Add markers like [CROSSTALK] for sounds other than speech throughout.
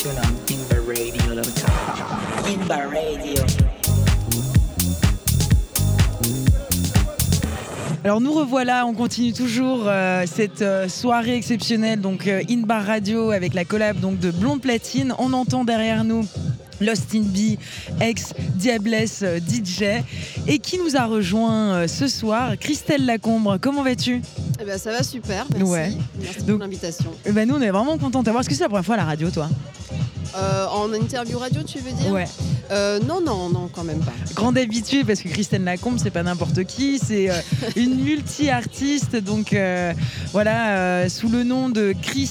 tune on Inba Radio. Inba Radio. Alors nous revoilà, on continue toujours euh, cette euh, soirée exceptionnelle, donc euh, In Bar Radio avec la collab donc de Blonde Platine. On entend derrière nous Lost in Bee, ex Diablesse euh, DJ, et qui nous a rejoint euh, ce soir, Christelle Lacombre. Comment vas-tu? Eh ben, ça va super, merci. Ouais. Merci Donc- pour l'invitation. Eh ben, Nous, on est vraiment contents de t'avoir. Est-ce que c'est la première fois à la radio, toi? Euh, en interview radio, tu veux dire Ouais. Euh, Non, non, non, quand même pas. Grande habituée, parce que Christelle Lacombe, c'est pas n'importe qui, c'est euh, une multi-artiste, donc voilà, sous le nom de Chris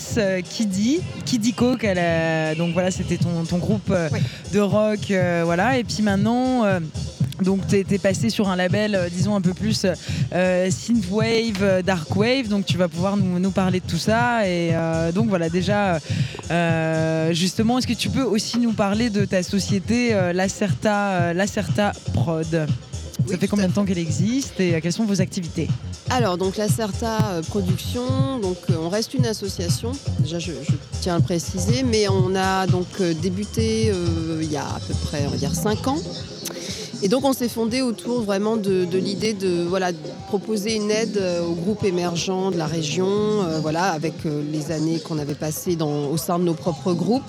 Kiddy, a- donc voilà, c'était ton, ton groupe Ouais. de rock, voilà, et puis maintenant. Donc t'es es passé sur un label, euh, disons un peu plus euh, synthwave, euh, dark wave. Donc tu vas pouvoir nous, nous parler de tout ça. Et euh, donc voilà déjà, justement, est-ce que tu peux aussi nous parler de ta société Lacerta, Lacerta Prod? Ça Oui, fait combien de temps qu'elle existe et quelles sont vos activités? Alors, donc la CERTA euh, Production, donc on reste une association, déjà je, je tiens à le préciser, mais on a donc débuté euh, il y a à peu près, on va dire, 5 ans. Et donc on s'est fondé autour vraiment de, de l'idée de, voilà, proposer une aide euh, aux groupes émergents de la région, euh, voilà, avec euh, les années qu'on avait passées dans- au sein de nos propres groupes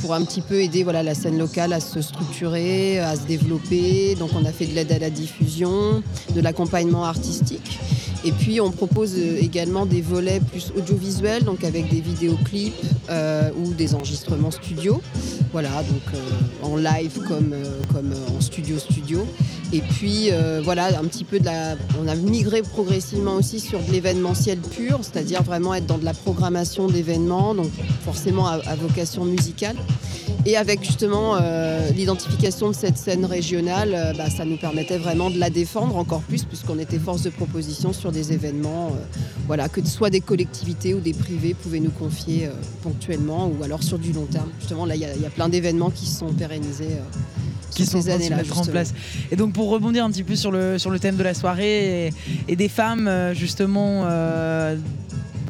pour un petit peu aider voilà, la scène locale à se structurer, à se développer. Donc on a fait de l'aide à la diffusion, de l'accompagnement artistique. Et puis on propose euh, également des volets plus audiovisuels, donc avec des vidéoclips euh, ou des enregistrements studio. Voilà, donc euh, en live comme, comme en studio studio. Et puis voilà, un petit peu de la. On a migré progressivement aussi sur de l'événementiel pur, c'est-à-dire vraiment être dans de la programmation d'événements, donc forcément à, vocation musicale. Et avec justement l'identification de cette scène régionale, bah, ça nous permettait vraiment de la défendre encore plus, puisqu'on était force de proposition sur des événements, euh, voilà, que soit des collectivités ou des privés pouvaient nous confier euh, ponctuellement, ou alors sur du long terme. Justement, là, il y, a- il y a plein d'événements qui se sont pérennisés. euh, qui sont ces en place. Et donc pour rebondir un petit peu sur le, sur le thème de la soirée et, et des femmes justement euh,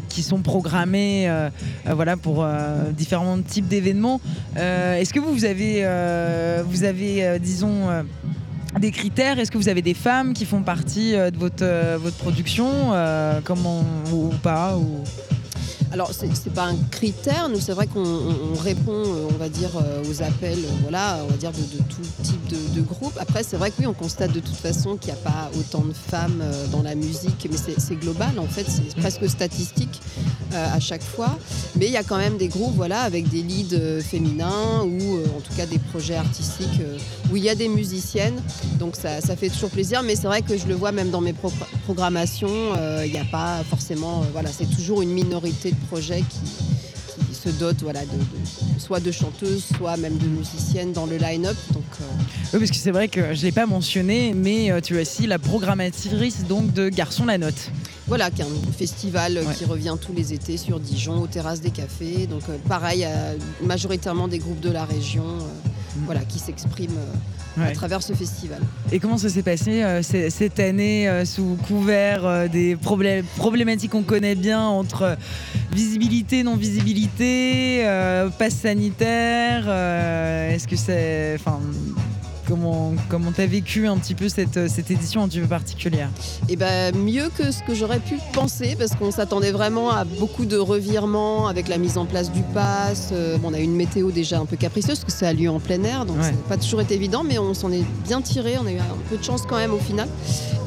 qui sont programmées euh, voilà, pour euh, différents types d'événements, est-ce que vous avez, euh, vous avez disons, des critères. Est-ce que vous avez des femmes qui font partie euh, de votre, euh, votre production euh, comment, ou, ou pas ou... Alors, c'est c'est pas un critère. Nous, c'est vrai qu'on on- on répond, euh, on va dire, euh, aux appels, euh, voilà, on va dire de, tout type de, de groupe. Après, c'est vrai que oui, on constate de toute façon qu'il n'y a pas autant de femmes dans la musique, mais c'est- global en fait, c'est presque statistique à chaque fois. Mais il y a quand même des groupes, voilà, avec des leads féminins ou en tout cas des projets artistiques où il y a des musiciennes. Donc ça, ça fait toujours plaisir. Mais c'est vrai que je le vois même dans mes pro- programmations, il n'y a pas forcément, voilà, c'est toujours une minorité de projets qui, qui se dotent, voilà, de, de- soit de chanteuses, soit même de musiciennes dans le line-up. Donc euh, Oui, parce que c'est vrai que je ne l'ai pas mentionné, mais euh, tu es aussi la programmatrice donc, de Garçon la Note. voilà, qui est un festival euh, Ouais. qui revient tous les étés sur Dijon, aux terrasses des cafés. Donc pareil, majoritairement des groupes de la région, voilà, qui s'expriment euh, à travers ce festival. Et comment ça s'est passé euh, cette année euh, sous couvert euh, des problématiques qu'on connaît bien entre visibilité, non-visibilité, passe sanitaire Est-ce que c'est. Enfin, comment comment t'as vécu un petit peu cette, cette édition un petit peu particulière Et ben mieux que ce que j'aurais pu penser parce qu'on s'attendait vraiment à beaucoup de revirements avec la mise en place du pass. Euh, on a eu une météo déjà un peu capricieuse parce que ça a lieu en plein air, donc Ouais. ça n'a pas toujours été évident, mais on s'en est bien tiré. On a eu un peu de chance quand même au final.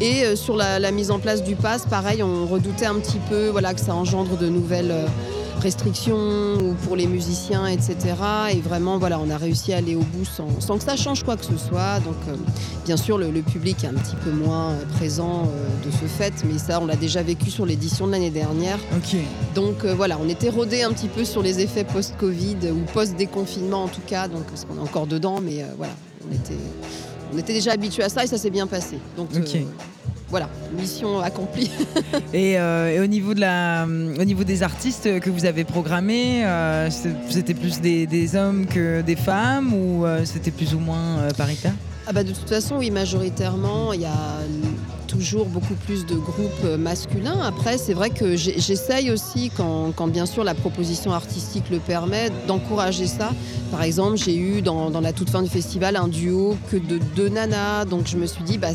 Et euh, sur la, la mise en place du pass, pareil, on redoutait un petit peu, voilà, que ça engendre de nouvelles. euh, restrictions ou pour les musiciens, etc. Et vraiment, voilà, on a réussi à aller au bout sans, sans que ça change quoi que ce soit. Donc, euh, bien sûr, le, le public est un petit peu moins euh, présent euh, de ce fait, mais ça, on l'a déjà vécu sur l'édition de l'année dernière. Donc euh, voilà, on était rodé un petit peu sur les effets post-Covid ou post-déconfinement en tout cas, donc parce qu'on est encore dedans, mais voilà, on était, on était déjà habitué à ça et ça s'est bien passé. Donc. Voilà, mission accomplie. [LAUGHS] Et, euh, et au, niveau de la, au niveau des artistes que vous avez programmés, euh, c'était plus des, des hommes que des femmes ou euh, c'était plus ou moins euh, paritaire? Ah bah de toute façon, oui, majoritairement, il y a toujours beaucoup plus de groupes euh, masculins. Après, c'est vrai que j'essaye aussi, quand, quand bien sûr la proposition artistique le permet, d'encourager ça. Par exemple, j'ai eu dans, dans la toute fin du festival un duo que de deux nanas. Donc je me suis dit, bah,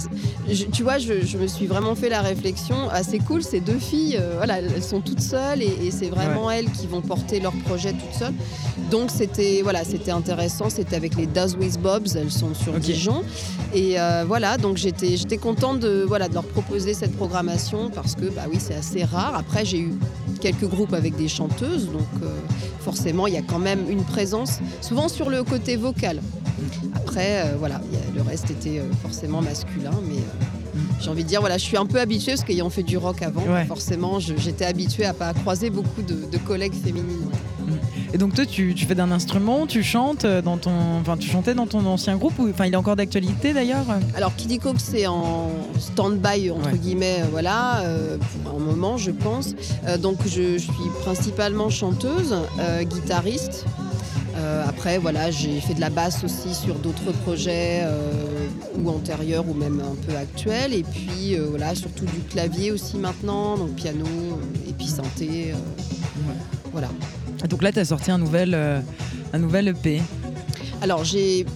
je- tu vois, je, je me suis vraiment fait la réflexion. Ah, c'est cool, ces deux filles, euh, voilà, elles sont toutes seules et, et c'est vraiment elles qui vont porter leur projet toutes seules. Donc c'était voilà, c'était intéressant. C'était avec les Does with Bobs, elles sont sur. Dijon. Et euh, voilà, donc j'étais j'étais contente de voilà de leur proposer cette programmation parce que bah oui, c'est assez rare. Après, j'ai eu quelques groupes avec des chanteuses, donc euh, forcément, il y a quand même une présence, souvent sur le côté vocal. Après, euh, voilà, a- le reste était euh, forcément masculin, mais j'ai envie de dire, voilà, je suis un peu habituée parce qu'ayant fait du rock avant, Ouais. forcément, j'étais habituée à pas croiser beaucoup de, de collègues féminines. Et donc toi, tu, tu fais d'un instrument, tu chantes euh, dans ton, enfin tu chantais dans ton ancien groupe ou, enfin il est encore d'actualité d'ailleurs. Alors, Kiddy Coke, c'est en stand-by, entre Ouais. guillemets, euh, voilà, euh, pour un moment, je pense. Euh, donc, je, je suis principalement chanteuse, euh, guitariste. Euh, après, voilà, j'ai fait de la basse aussi sur d'autres projets, euh, ou antérieurs, ou même un peu actuels. Et puis, euh, voilà, surtout du clavier aussi maintenant, donc piano, euh, et puis euh, Voilà. Donc là, tu as sorti un nouvel, euh, un nouvel EP. Alors j'ai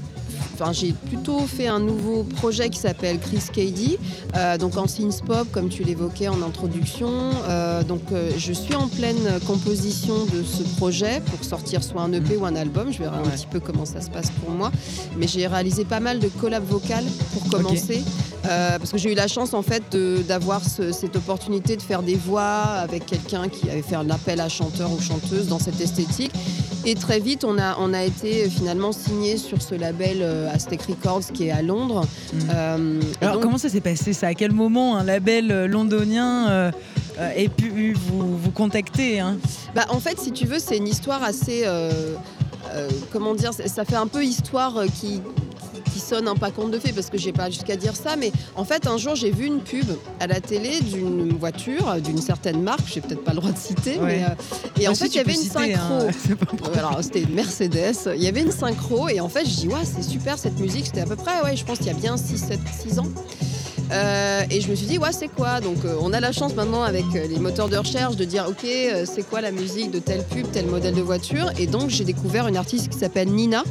Enfin, j'ai plutôt fait un nouveau projet qui s'appelle Chris Cady, euh, donc en synth pop comme tu l'évoquais en introduction. Euh, donc euh, je suis en pleine composition de ce projet pour sortir soit un EP ou un album. Je verrai un petit peu comment ça se passe pour moi. Mais j'ai réalisé pas mal de collabs vocales pour commencer, Euh, parce que j'ai eu la chance en fait d'avoir ce- cette opportunité de faire des voix avec quelqu'un qui avait fait un appel à chanteur ou chanteuse dans cette esthétique. Et très vite, on a, on a été euh, finalement signé sur ce label euh, Aztec Records qui est à Londres. Euh, et Alors donc- comment ça s'est passé ça? À quel moment un label londonien ait pu vous, vous contacter hein? Bah, en fait, si tu veux, c'est une histoire assez. comment dire ça- fait un peu histoire qui qui sonne un pas conte de fées parce que j'ai pas jusqu'à dire ça mais en fait un jour j'ai vu une pub à la télé d'une voiture d'une certaine marque j'ai peut-être pas le droit de citer Ouais. mais euh, et Bah, en fait il y avait une citer, synchro hein, [LAUGHS] alors c'était une Mercedes, il y avait une synchro et en fait je dis ouais c'est super cette musique, c'était à peu près ouais je pense qu'il y a bien 6, 7, 6 ans. Euh, et je me suis dit ouais c'est quoi? Donc euh, on a la chance maintenant avec euh, les moteurs de recherche de dire ok c'est quoi la musique de telle pub tel modèle de voiture? Et donc j'ai découvert une artiste qui s'appelle Nina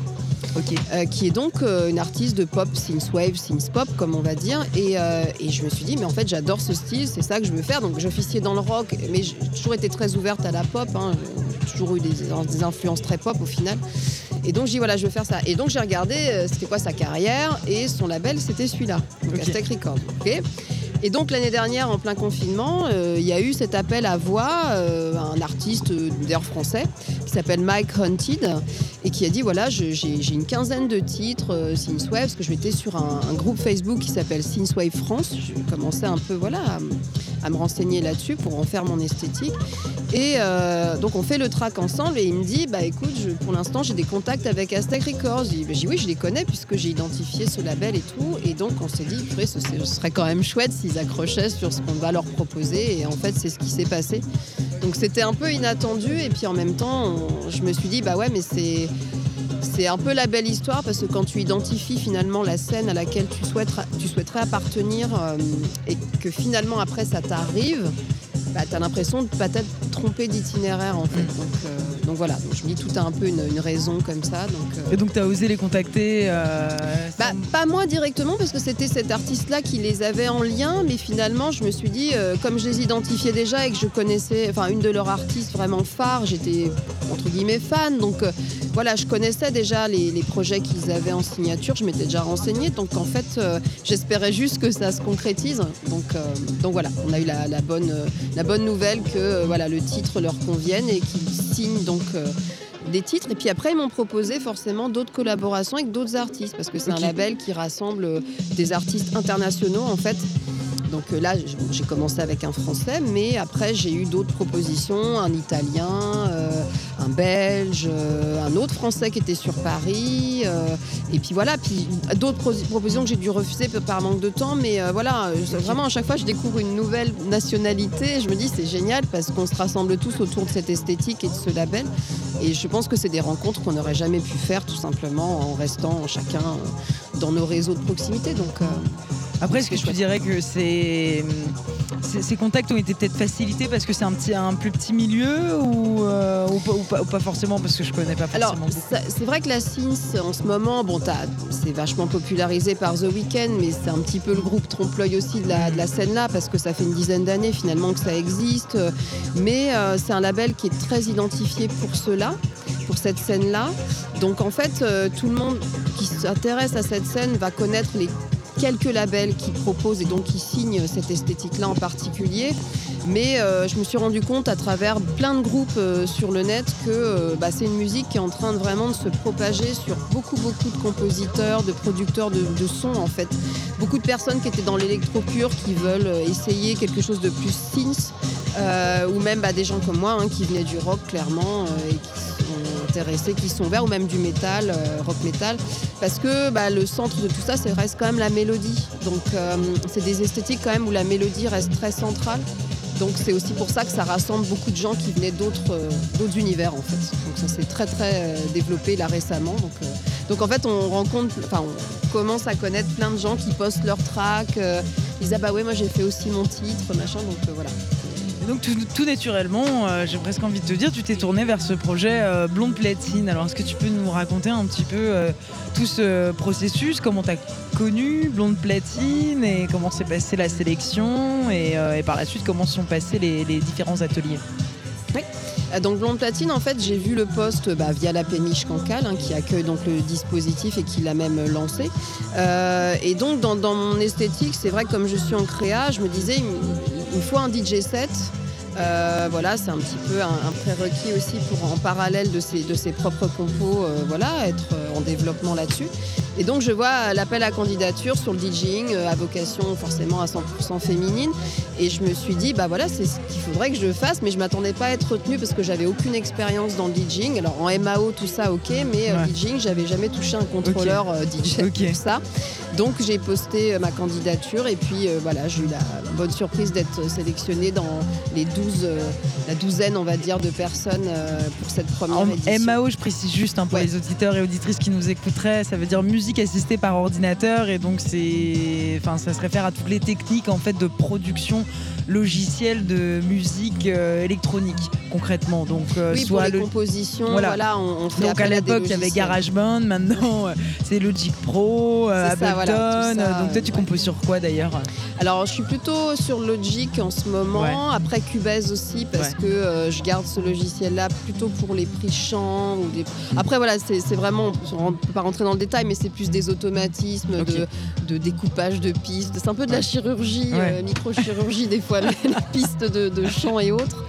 Ok. euh, qui est donc euh, une artiste de pop, synthwave, synth pop, comme on va dire. Et, euh, et je me suis dit, mais en fait, j'adore ce style, c'est ça que je veux faire. Donc, j'officiais dans le rock, mais j'ai toujours été très ouverte à la pop. hein. J'ai toujours eu des, des influences très pop au final. Et donc, j'ai dit, voilà, je veux faire ça. Et donc, j'ai regardé, c'était quoi sa carrière, et son label, c'était celui-là, donc Ok. Aztec Records. Et donc l'année dernière, en plein confinement, euh, il y a eu cet appel à voix, euh, un artiste euh, d'air français qui s'appelle Mike Hunted et qui a dit voilà, j'ai une quinzaine de titres Synthwave parce que je m'étais sur un, groupe Facebook qui s'appelle Synthwave France. Je commençais un peu voilà à me renseigner là-dessus pour en faire mon esthétique. Et euh, donc on fait le track ensemble et il me dit bah écoute, je- pour l'instant j'ai des contacts avec Aztec Records. J'ai dit, Bah, oui, je les connais puisque j'ai identifié ce label et tout. Et donc on s'est dit purée, ce, serait quand même chouette s'ils accrochaient sur ce qu'on va leur proposer. Et en fait c'est ce qui s'est passé. Donc c'était un peu inattendu et puis en même temps je me suis dit bah ouais mais c'est c'est un peu la belle histoire parce que quand tu identifies finalement la scène à laquelle tu, souhaites, tu souhaiterais appartenir euh, et que finalement après ça t'arrive, bah, tu as l'impression de peut-être tromper d'itinéraire en fait. Mm. Donc, euh, donc voilà, donc je me dis tout a un peu une, une raison comme ça. Donc, euh, Et donc tu as osé les contacter euh, bah, sans- pas moi directement parce que c'était cet artiste-là qui les avait en lien, mais finalement je me suis dit, comme je les identifiais déjà et que je connaissais, enfin une de leurs artistes vraiment phares, j'étais entre guillemets fan, donc voilà, je connaissais déjà les, les projets qu'ils avaient en signature, je m'étais déjà renseignée, donc en fait euh, j'espérais juste que ça se concrétise. Donc, euh, donc voilà, on a eu la, la bonne, la bonne nouvelle que euh, voilà, le titre leur convienne et qu'ils signent donc. des titres et puis après ils m'ont proposé forcément d'autres collaborations avec d'autres artistes parce que c'est un label qui rassemble des artistes internationaux en fait donc euh, là j'ai commencé avec un français mais après j'ai eu d'autres propositions un italien euh, un belge euh, un autre français qui était sur Paris et puis voilà puis d'autres pro- propositions que j'ai dû refuser par manque de temps mais voilà vraiment à chaque fois je découvre une nouvelle nationalité je me dis c'est génial parce qu'on se rassemble tous autour de cette esthétique et de ce label et je pense que c'est des rencontres qu'on n'aurait jamais pu faire tout simplement en restant chacun dans nos réseaux de proximité. Donc, Après, est-ce que tu dirais que ces contacts ont été peut-être facilités parce que c'est un, petit, un plus petit milieu ou, euh, ou, pas, forcément parce que je connais pas forcément Alors, c'est vrai que la synth en ce moment, bon, c'est vachement popularisé par The Weeknd, mais c'est un petit peu le groupe trompe-l'œil aussi de la, de la scène là parce que ça fait une dizaine d'années finalement que ça existe. Mais euh, c'est un label qui est très identifié pour cela pour cette scène-là. Donc en fait, euh, tout le monde qui s'intéresse à cette scène va connaître les quelques labels qui proposent et donc qui signent cette esthétique-là en particulier. Mais euh, je me suis rendu compte à travers plein de groupes euh, sur le net que euh, bah, c'est une musique qui est en train de vraiment de se propager sur beaucoup beaucoup de compositeurs, de producteurs de, sons en fait. Beaucoup de personnes qui étaient dans l'électro pur qui veulent essayer quelque chose de plus synth ou même bah, des gens comme moi hein, qui venaient du rock clairement et qui qui sont verts ou même du métal, rock métal, parce que bah, le centre de tout ça, c'est reste quand même la mélodie. Donc c'est des esthétiques quand même où la mélodie reste très centrale. Donc c'est aussi pour ça que ça rassemble beaucoup de gens qui venaient d'autres euh, univers en fait. Donc ça s'est très très euh, développé là récemment. Donc, euh, donc en fait on rencontre, enfin on commence à connaître plein de gens qui postent leurs tracks. ils disent ah bah ouais moi j'ai fait aussi mon titre machin. Donc voilà donc tout, naturellement, euh, j'ai presque envie de te dire, tu t'es tourné vers ce projet euh, Blonde Platine. Alors est-ce que tu peux nous raconter un petit peu euh, tout ce processus, comment tu as connu Blonde Platine et comment s'est passée la sélection? Et, par la suite comment sont passés les, différents ateliers? Oui. Donc Blonde Platine, en fait, j'ai vu le poste bah, via la péniche Cancale, hein, qui accueille donc le dispositif et qui l'a même lancé. et donc dans, dans mon esthétique, c'est vrai que comme je suis en créa, je me disais, il faut un DJ set. Euh, voilà, c'est un petit peu un, prérequis aussi pour en parallèle de ses, de ses propres compos, euh, voilà, être euh, en développement là-dessus. Et donc je vois l'appel à candidature sur le DJing à vocation forcément à 100% féminine. Et je me suis dit, bah voilà, c'est ce qu'il faudrait que je fasse, mais je m'attendais pas à être retenue parce que j'avais aucune expérience dans le DJing. Alors en MAO, tout ça, ok, mais ouais. DJing, j'avais jamais touché un contrôleur DJ, [LAUGHS] tout ça. Donc j'ai posté ma candidature et puis voilà, j'ai eu la bonne surprise d'être sélectionnée dans les 12 euh, la douzaine, on va dire, de personnes euh, pour cette première en édition. MAO, je précise juste hein, pour les auditeurs et auditrices qui nous écouteraient, ça veut dire musique assistée par ordinateur et donc c'est, enfin, ça se réfère à toutes les techniques en fait de production logicielle de musique euh, électronique concrètement. Donc soit les compositions, voilà, on, fait donc à l'époque il y avait GarageBand, maintenant c'est Logic Pro, Ableton. donc toi tu composes sur quoi d'ailleurs? Alors je suis plutôt sur Logic en ce moment. Après Cubase aussi parce que euh, je garde ce logiciel-là plutôt pour les prix chants. Ou Après, voilà, c'est vraiment, on ne peut pas rentrer dans le détail, mais c'est plus des automatismes de, découpage de pistes. C'est un peu de la chirurgie, euh, microchirurgie des fois, [LAUGHS] les, pistes de, de chant et autres.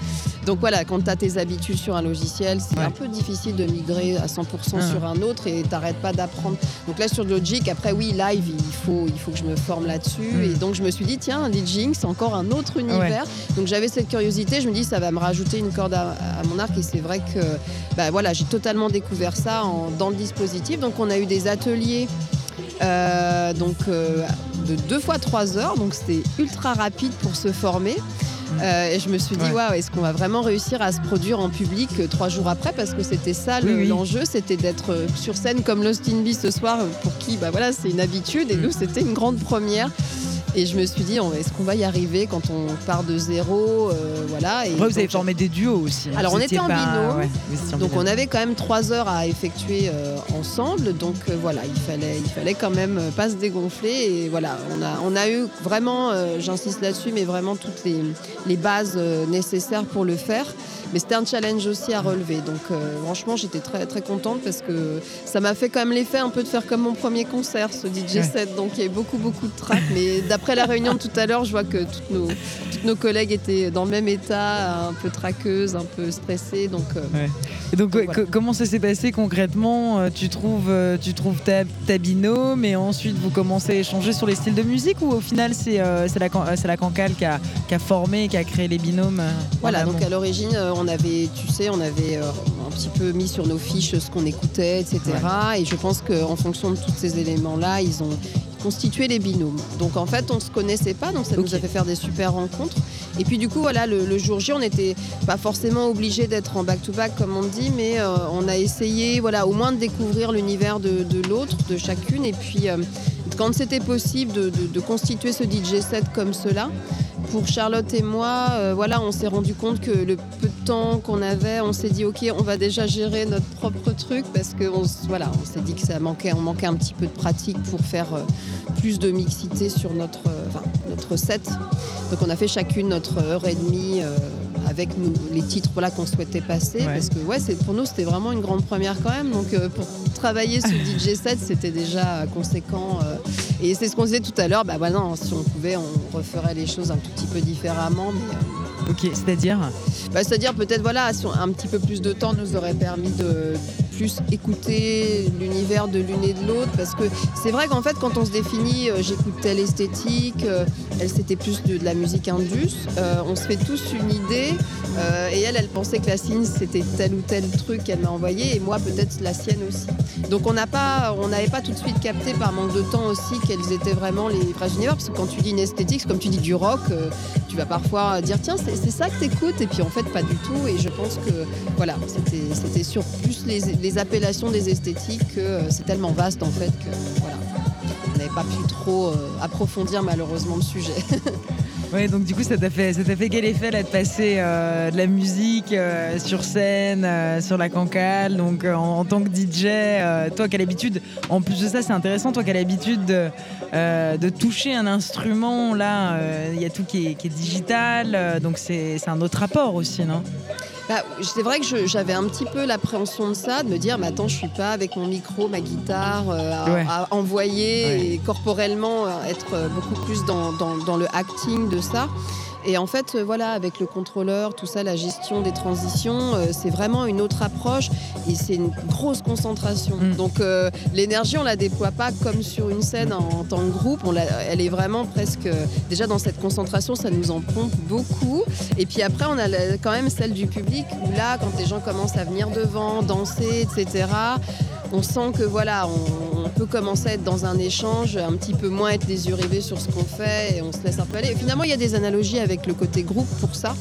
Donc voilà, quand tu as tes habitudes sur un logiciel, c'est un peu difficile de migrer à 100% ah. sur un autre et t'arrêtes pas d'apprendre. Donc là sur Logic, après oui, live, il faut, il faut que je me forme là-dessus. Hmm. Et donc je me suis dit, tiens, DJing, c'est encore un autre univers. Donc j'avais cette curiosité, je me dis, ça va me rajouter une corde à, mon arc. Et c'est vrai que bah, voilà, j'ai totalement découvert ça dans le dispositif. Donc on a eu des ateliers. Euh, donc euh, de deux fois trois heures, donc c'était ultra rapide pour se former. Euh, et je me suis dit, waouh, est-ce qu'on va vraiment réussir à se produire en public euh, trois jours après? Parce que c'était ça l'enjeu, c'était d'être euh, sur scène comme Lost in Bee ce soir, pour qui, bah voilà, c'est une habitude. Et mm. nous, c'était une grande première. Et je me suis dit, est-ce qu'on va y arriver quand on part de zéro voilà, et vous avez formé des duos aussi. Hein. Alors, on était en binôme. donc, on avait quand même trois heures à effectuer ensemble. Donc, voilà, il fallait, il fallait quand même pas se dégonfler. Et voilà, on a, on a eu vraiment, j'insiste là-dessus, mais vraiment toutes les, les bases euh, nécessaires pour le faire. Mais c'était un challenge aussi à relever. Donc euh, franchement, j'étais très très contente parce que ça m'a fait quand même l'effet un peu de faire comme mon premier concert, ce DJ set. Donc il y avait beaucoup beaucoup de tracks. Mais d'après la réunion de tout à l'heure, je vois que toutes nos, nos collègues étaient dans le même état, un peu traqueuses, un peu stressées. Donc, euh, et donc, comment ça s'est passé concrètement Tu trouves, tu trouves ta, ta, binôme et ensuite vous commencez à échanger sur les styles de musique ou au final c'est la, la Cancale qui a, qui a formé, qui a créé les binômes euh, Voilà, donc à l'origine, euh, on avait, tu sais, on avait euh, un petit peu mis sur nos fiches ce qu'on écoutait, etc. Et je pense qu'en fonction de tous ces éléments-là, ils ont constitué les binômes. Donc en fait, on ne se connaissait pas, donc ça nous a fait faire des super rencontres. Et puis du coup, voilà, le, jour J, on n'était pas forcément obligé d'être en back-to-back, comme on dit, mais on a essayé, voilà, au moins de découvrir l'univers de, l'autre, de chacune, et puis quand c'était possible de, de- de constituer ce DJ set comme cela, pour Charlotte et moi, euh, voilà, on s'est rendu compte que le peu de temps qu'on avait, on s'est dit ok, on va déjà gérer notre propre truc parce que on, s- voilà, on s'est dit que ça manquait, on manquait un petit peu de pratique pour faire euh, plus de mixité sur notre, euh, notre set. Donc on a fait chacune notre heure et demie avec nous, les titres voilà, qu'on souhaitait passer. Ouais. Parce que ouais, pour nous, c'était vraiment une grande première quand même. Donc euh, pour travailler ce [LAUGHS] DJ set, c'était déjà conséquent. euh, et c'est ce qu'on disait tout à l'heure, bah voilà, si on pouvait, on referait les choses un tout petit peu différemment. Mais, euh, Ok, c'est-à-dire? Bah, C'est-à-dire peut-être voilà, si on- un petit peu plus de temps nous aurait permis de plus écouter l'univers de l'une et de l'autre. Parce que c'est vrai qu'en fait, quand on se définit, euh, j'écoute telle esthétique, euh, elle c'était plus de, la musique indus, euh, on se fait tous une idée. et elle, elle pensait que la signe c'était tel ou tel truc qu'elle m'a envoyé, et moi peut-être la sienne aussi. Donc on n'a pas, on n'avait pas tout de suite capté par manque de temps aussi quels étaient vraiment les vrais univers. Parce que quand tu dis une esthétique, c'est comme tu dis du rock, tu vas parfois dire tiens c'est ça que t'écoutes et puis en fait pas du tout. Et je pense que voilà, c'était sur plus les appellations des esthétiques que euh, c'est tellement vaste en fait que voilà. On n'avait pas pu trop euh, approfondir malheureusement le sujet. [LAUGHS] Ouais, donc du coup, ça t'a fait, ça t'a fait quel effet là de passer euh, de la musique sur scène, sur la cancale, donc en, tant que DJ, toi qui as l'habitude, en plus de ça, c'est intéressant, toi qui as l'habitude de, toucher un instrument, là, il y a tout qui est, qui est digital, donc c'est un autre rapport aussi, non? Bah, c'est vrai que j'avais un petit peu l'appréhension de ça, de me dire, mais attends, je suis pas avec mon micro, ma guitare, euh, à, Ouais. à envoyer Ouais. et corporellement euh, être beaucoup plus dans, dans- dans le acting de ça. Et en fait, euh, voilà, avec le contrôleur, tout ça, la gestion des transitions, euh, c'est vraiment une autre approche et c'est une grosse concentration. Mm. Donc euh, l'énergie, on la déploie pas comme sur une scène en, en tant que groupe. On la- elle est vraiment presque déjà dans cette concentration, ça nous en pompe beaucoup. Et puis après, on a la- quand même celle du public où là, quand les gens commencent à venir devant, danser, etc. On sent que voilà, on peut commencer à être dans un échange, un petit peu moins être rivés sur ce qu'on fait et on se laisse un peu aller. Et finalement, il y a des analogies avec le côté groupe pour ça.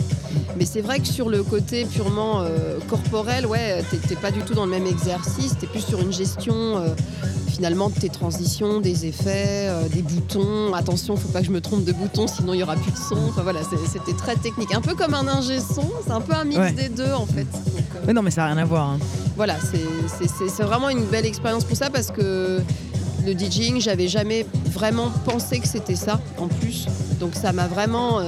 Mais c'est vrai que sur le côté purement euh, corporel, ouais, t'es- pas du tout dans le même exercice, t'es plus sur une gestion euh, finalement de tes transitions, des effets, euh, des boutons. Attention, faut pas que je me trompe de boutons, sinon il y aura plus de son. Enfin voilà, c'était très technique, un peu comme un ingé son. C'est un peu un mix Ouais. des deux en fait. Donc, Ouais, non, mais ça n'a rien à voir. hein. voilà, c'est- vraiment une belle expérience pour ça parce que le DJing, j'avais jamais vraiment pensé que c'était ça en plus. Donc ça m'a vraiment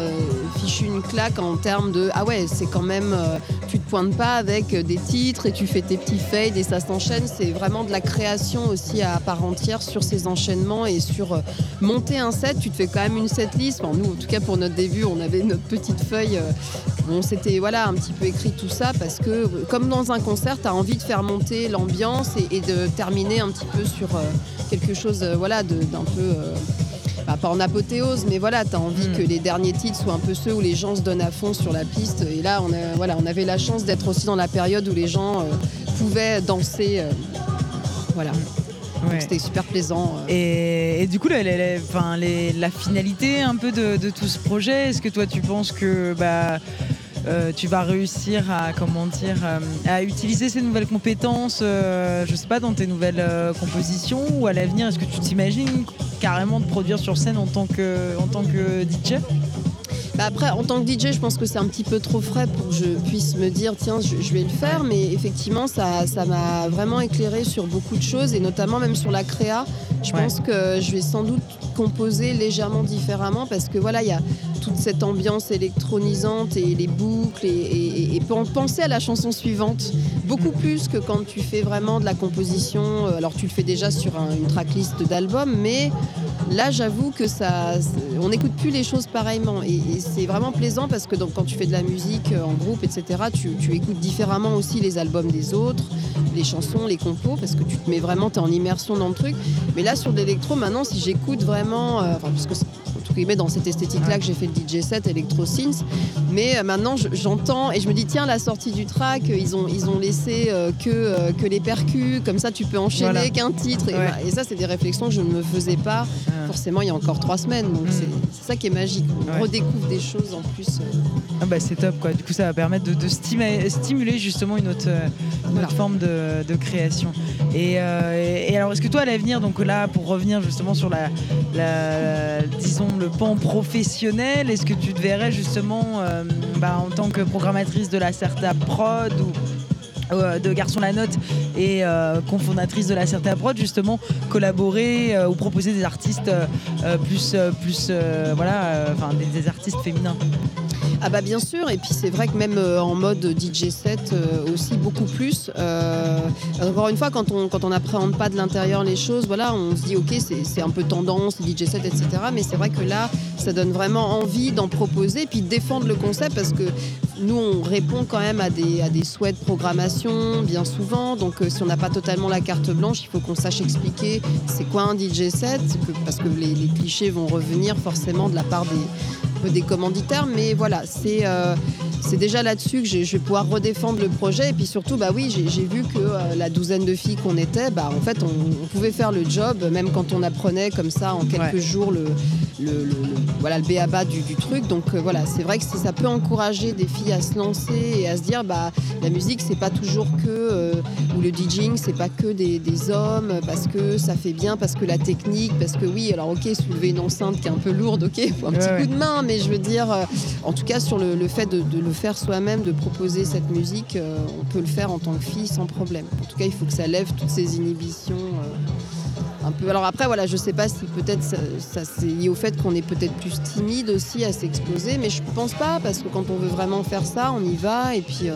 une claque en termes de ah ouais, c'est quand même euh, tu te pointes pas avec euh, des titres et tu fais tes petits fades et ça s'enchaîne. C'est vraiment de la création aussi à part entière sur ces enchaînements et sur euh, monter un set. Tu te fais quand même une setlist. Enfin, nous, en tout cas pour notre début, on avait notre petite feuille. on s'était voilà, un petit peu écrit tout ça parce que, comme dans un concert, tu as envie de faire monter l'ambiance et, de terminer un petit peu sur quelque chose voilà, d'un peu. Bah, pas en apothéose, mais voilà, tu as envie Mm. que les derniers titres soient un peu ceux où les gens se donnent à fond sur la piste. Et là, on, a, voilà, on avait la chance d'être aussi dans la période où les gens euh, pouvaient danser. euh, voilà, Donc, Ouais. c'était super plaisant. euh. Et, et du coup, la, la- la- enfin, les- la finalité un peu de, de tout ce projet, est-ce que toi tu penses que bah, euh, tu vas réussir à comment dire euh, à utiliser ces nouvelles compétences, euh, je sais pas, dans tes nouvelles compositions ou à l'avenir, est-ce que tu t'imagines carrément de produire sur scène en tant que, en tant que DJ Bah après, en tant que DJ, je pense que c'est un petit peu trop frais pour que je puisse me dire, tiens, je, je vais le faire. Mais effectivement, ça ça m'a vraiment éclairé sur beaucoup de choses, et notamment même sur la créa. Je Ouais. pense que je vais sans doute composer légèrement différemment parce que voilà, il y a toute cette ambiance électronisante et les boucles et, et- et pen- penser à la chanson suivante beaucoup plus que quand tu fais vraiment de la composition. Euh, Alors tu le fais déjà sur un- une tracklist d'album, mais là j'avoue que ça, on n'écoute plus les choses pareillement et, c'est vraiment plaisant parce que quand tu fais de la musique euh, en groupe, etc., tu, écoutes différemment aussi les albums des autres, les chansons, les compos, parce que tu te mets vraiment, tu es en immersion dans le truc. Mais là sur l'électro, maintenant si j'écoute vraiment, euh, dans cette esthétique-là que j'ai fait le DJ set Electro Synth. Mais euh, maintenant, je- j'entends et je me dis tiens, la sortie du track, euh, ils ont ils ont laissé euh, que que les percus, comme ça tu peux enchaîner Voilà. qu'un titre. Et, Ouais. voilà. Et ça, c'est des réflexions que je ne me faisais pas Euh, forcément il y a encore trois semaines. Donc Mm. c'est ça qui est magique. On Ouais. redécouvre des choses en plus. Ah bah c'est top quoi. Du coup ça va permettre de, de stimuler, stimuler justement une autre, une Voilà. autre forme de, de création. Et, euh, et- et alors est-ce que toi à l'avenir, donc là pour revenir justement sur la, la- disons le pan professionnel, est-ce que tu te verrais justement euh, bah, en tant que programmatrice de la Certa Prod ou euh, de Garçon la Note et euh, cofondatrice de la Certa Prod justement collaborer ou proposer des artistes plus plus voilà enfin des artistes féminins? Ah bah bien sûr, et puis c'est vrai que même euh, en mode DJ set euh, aussi beaucoup plus. Euh, encore une fois, quand on quand on n'appréhende pas de l'intérieur les choses, voilà, on se dit ok c'est un peu tendance, DJ set, etc. Mais c'est vrai que là, ça donne vraiment envie d'en proposer, puis de défendre le concept parce que nous on répond quand même à des souhaits de programmation bien souvent. Donc euh, si on n'a pas totalement la carte blanche, il faut qu'on sache expliquer c'est quoi un DJ set, parce que les, clichés vont revenir forcément de la part des commanditaires, mais voilà, c'est euh, c'est déjà là-dessus que je vais pouvoir redéfendre le projet. Et puis surtout, bah oui, j'ai vu que euh, la douzaine de filles qu'on était, bah en fait, on, on pouvait faire le job, même quand on apprenait comme ça en quelques Ouais. jours le, le, le- le- voilà, le béaba du, du truc. Donc euh, voilà, c'est vrai que ça peut encourager des filles à se lancer et à se dire, bah la musique, c'est pas toujours que, euh, ou le DJing, c'est pas que des, des hommes, parce que ça fait bien, parce que la technique, parce que oui, alors ok, soulever une enceinte qui est un peu lourde, ok, [LAUGHS] faut un petit Ouais, coup de main, mais je veux dire, en tout cas sur le, le fait de, de faire soi-même, de proposer cette musique, euh, on peut le faire en tant que fille sans problème. En tout cas, il faut que ça lève toutes ces inhibitions. euh, un peu. Alors après, voilà, je sais pas si peut-être ça, c'est lié au fait qu'on est peut-être plus timide aussi à s'exposer, mais je pense pas parce que quand on veut vraiment faire ça, on y va et puis.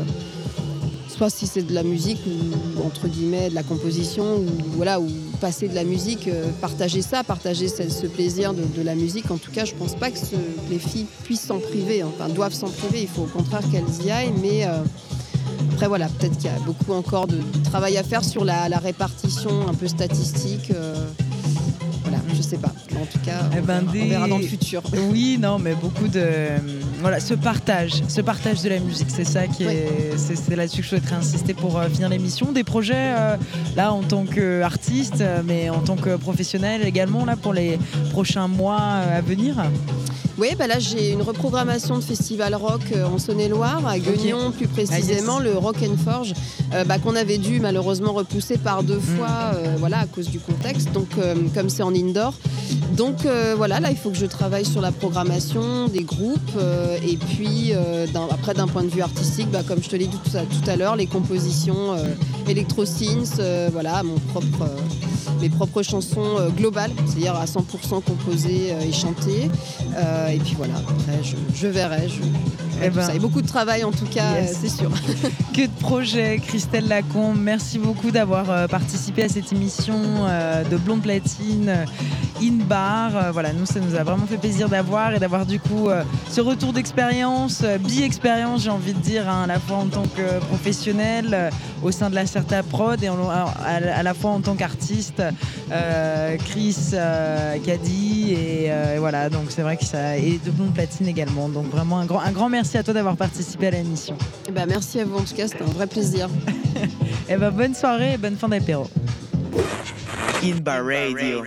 Soit si c'est de la musique ou entre guillemets de la composition ou voilà ou passer de la musique, euh, partager ça, partager ce, plaisir de, la musique. En tout cas, je pense pas que ce- les filles puissent s'en priver, hein. enfin doivent s'en priver. Il faut au contraire qu'elles y aillent, mais euh, après voilà, peut-être qu'il y a beaucoup encore de, travail à faire sur la, répartition un peu statistique. euh, je sais pas. En tout cas, on, Eh ben, verra, on verra dans le futur. Oui, non, mais beaucoup de. Voilà, ce partage, ce partage de la musique, c'est ça qui est. C'est c'est là-dessus que je souhaiterais insister pour euh, finir l'émission. Des projets, euh, là, en tant qu'artiste, euh, mais en tant que professionnel également, là, pour les prochains mois à venir? Oui, bah là j'ai une reprogrammation de festival rock euh, en Saône-et-Loire, à Guignon plus précisément, le Rock and Forge, euh, bah, qu'on avait dû malheureusement repousser par deux fois, euh, voilà, à cause du contexte. Donc euh, comme c'est en indoor, donc voilà, là il faut que je travaille sur la programmation des groupes et puis après d'un point de vue artistique, bah, comme je te l'ai dit tout à, tout à l'heure, les compositions électro synth, euh, voilà, mon propre, mes propres chansons euh, globales, c'est-à-dire à 100% composées euh, et chantées. Euh, et puis voilà, après je, je verrai. Je, Eh ben. ça. Et beaucoup de travail en tout cas, Yes. c'est sûr. [LAUGHS] Que de projets, Christelle Lacombe. Merci beaucoup d'avoir participé à cette émission de Blonde Platine in bar. Euh, voilà, nous, ça nous a vraiment fait plaisir d'avoir et d'avoir du coup euh, ce retour d'expérience, euh, bi-expérience, j'ai envie de dire, hein, à la fois en tant que professionnel euh, au sein de la Certa Prod et en- à, à la fois en tant qu'artiste, euh, Chris, euh, Caddy et euh, voilà. Donc c'est vrai que ça et de Blonde Platine également. Donc vraiment un grand, un grand merci à toi d'avoir participé à l'émission. Eh ben, merci à vous en tout cas, c'était un vrai plaisir. [LAUGHS] Et ben bonne soirée et bonne fin d'apéro. In Bar Radio.